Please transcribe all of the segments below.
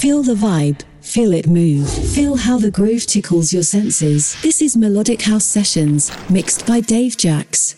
Feel the vibe, feel it move, feel how the groove tickles your senses. This is Melodic House Sessions, mixed by Dave Jax.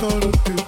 gonna do?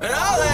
And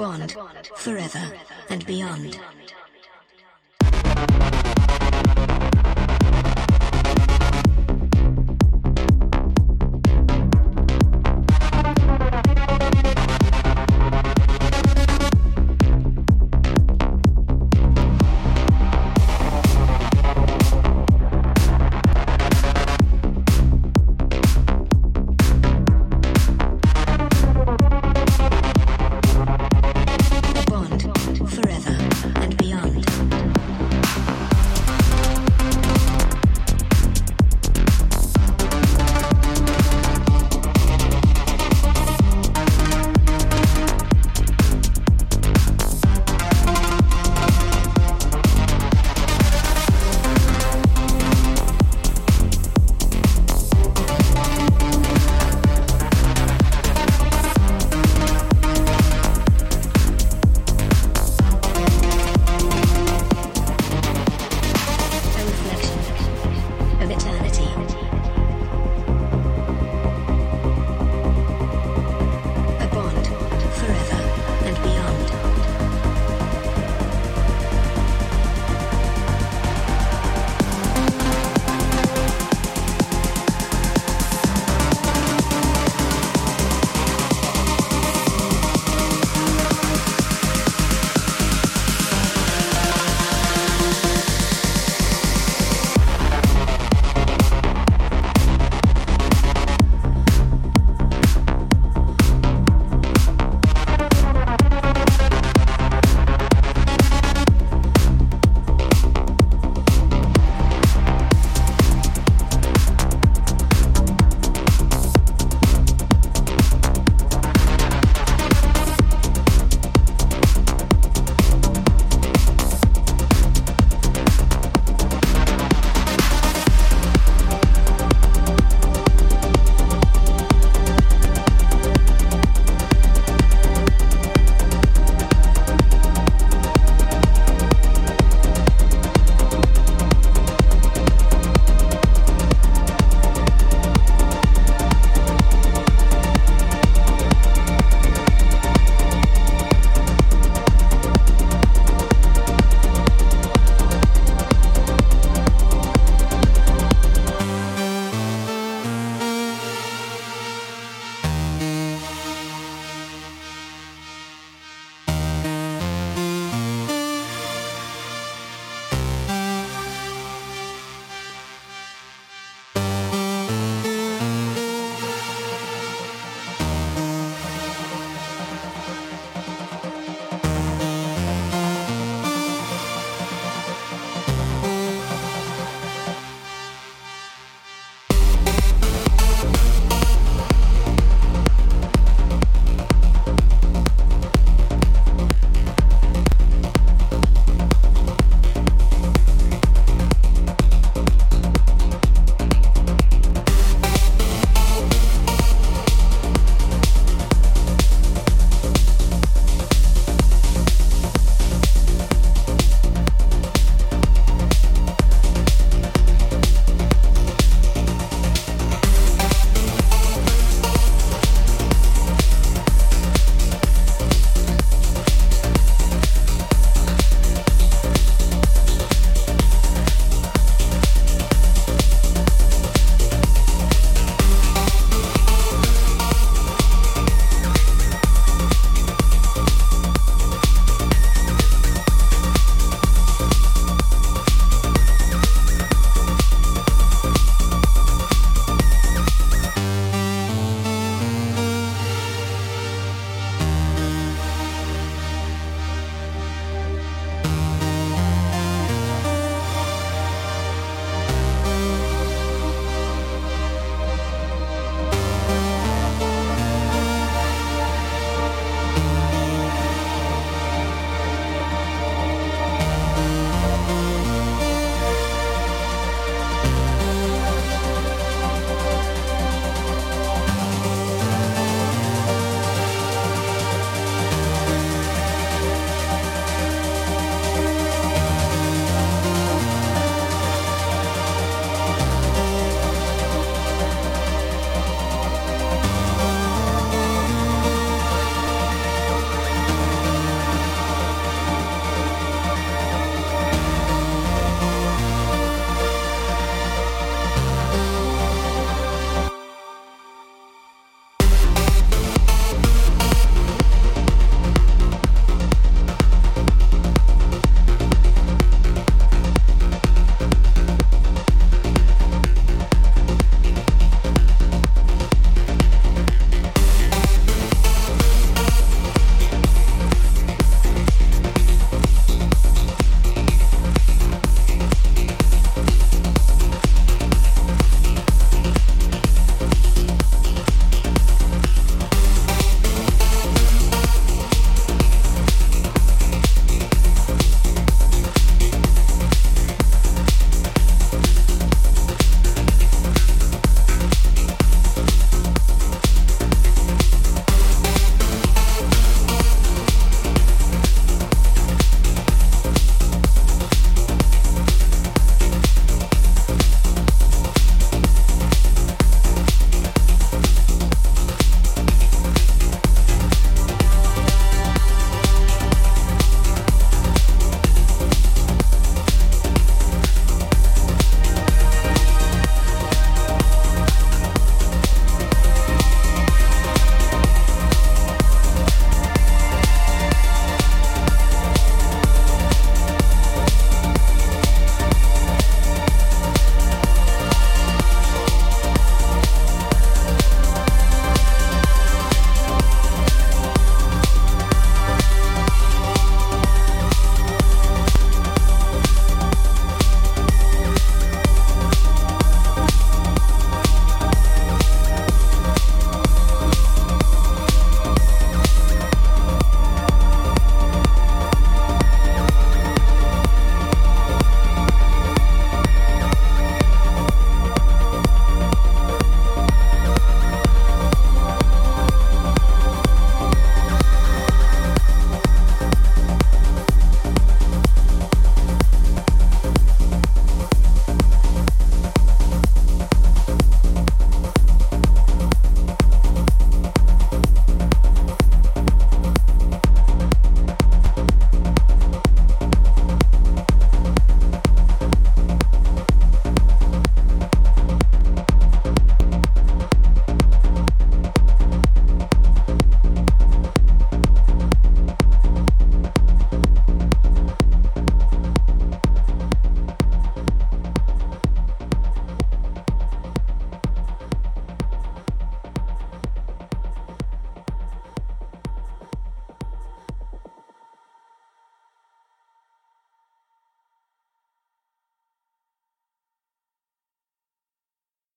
bond forever and beyond.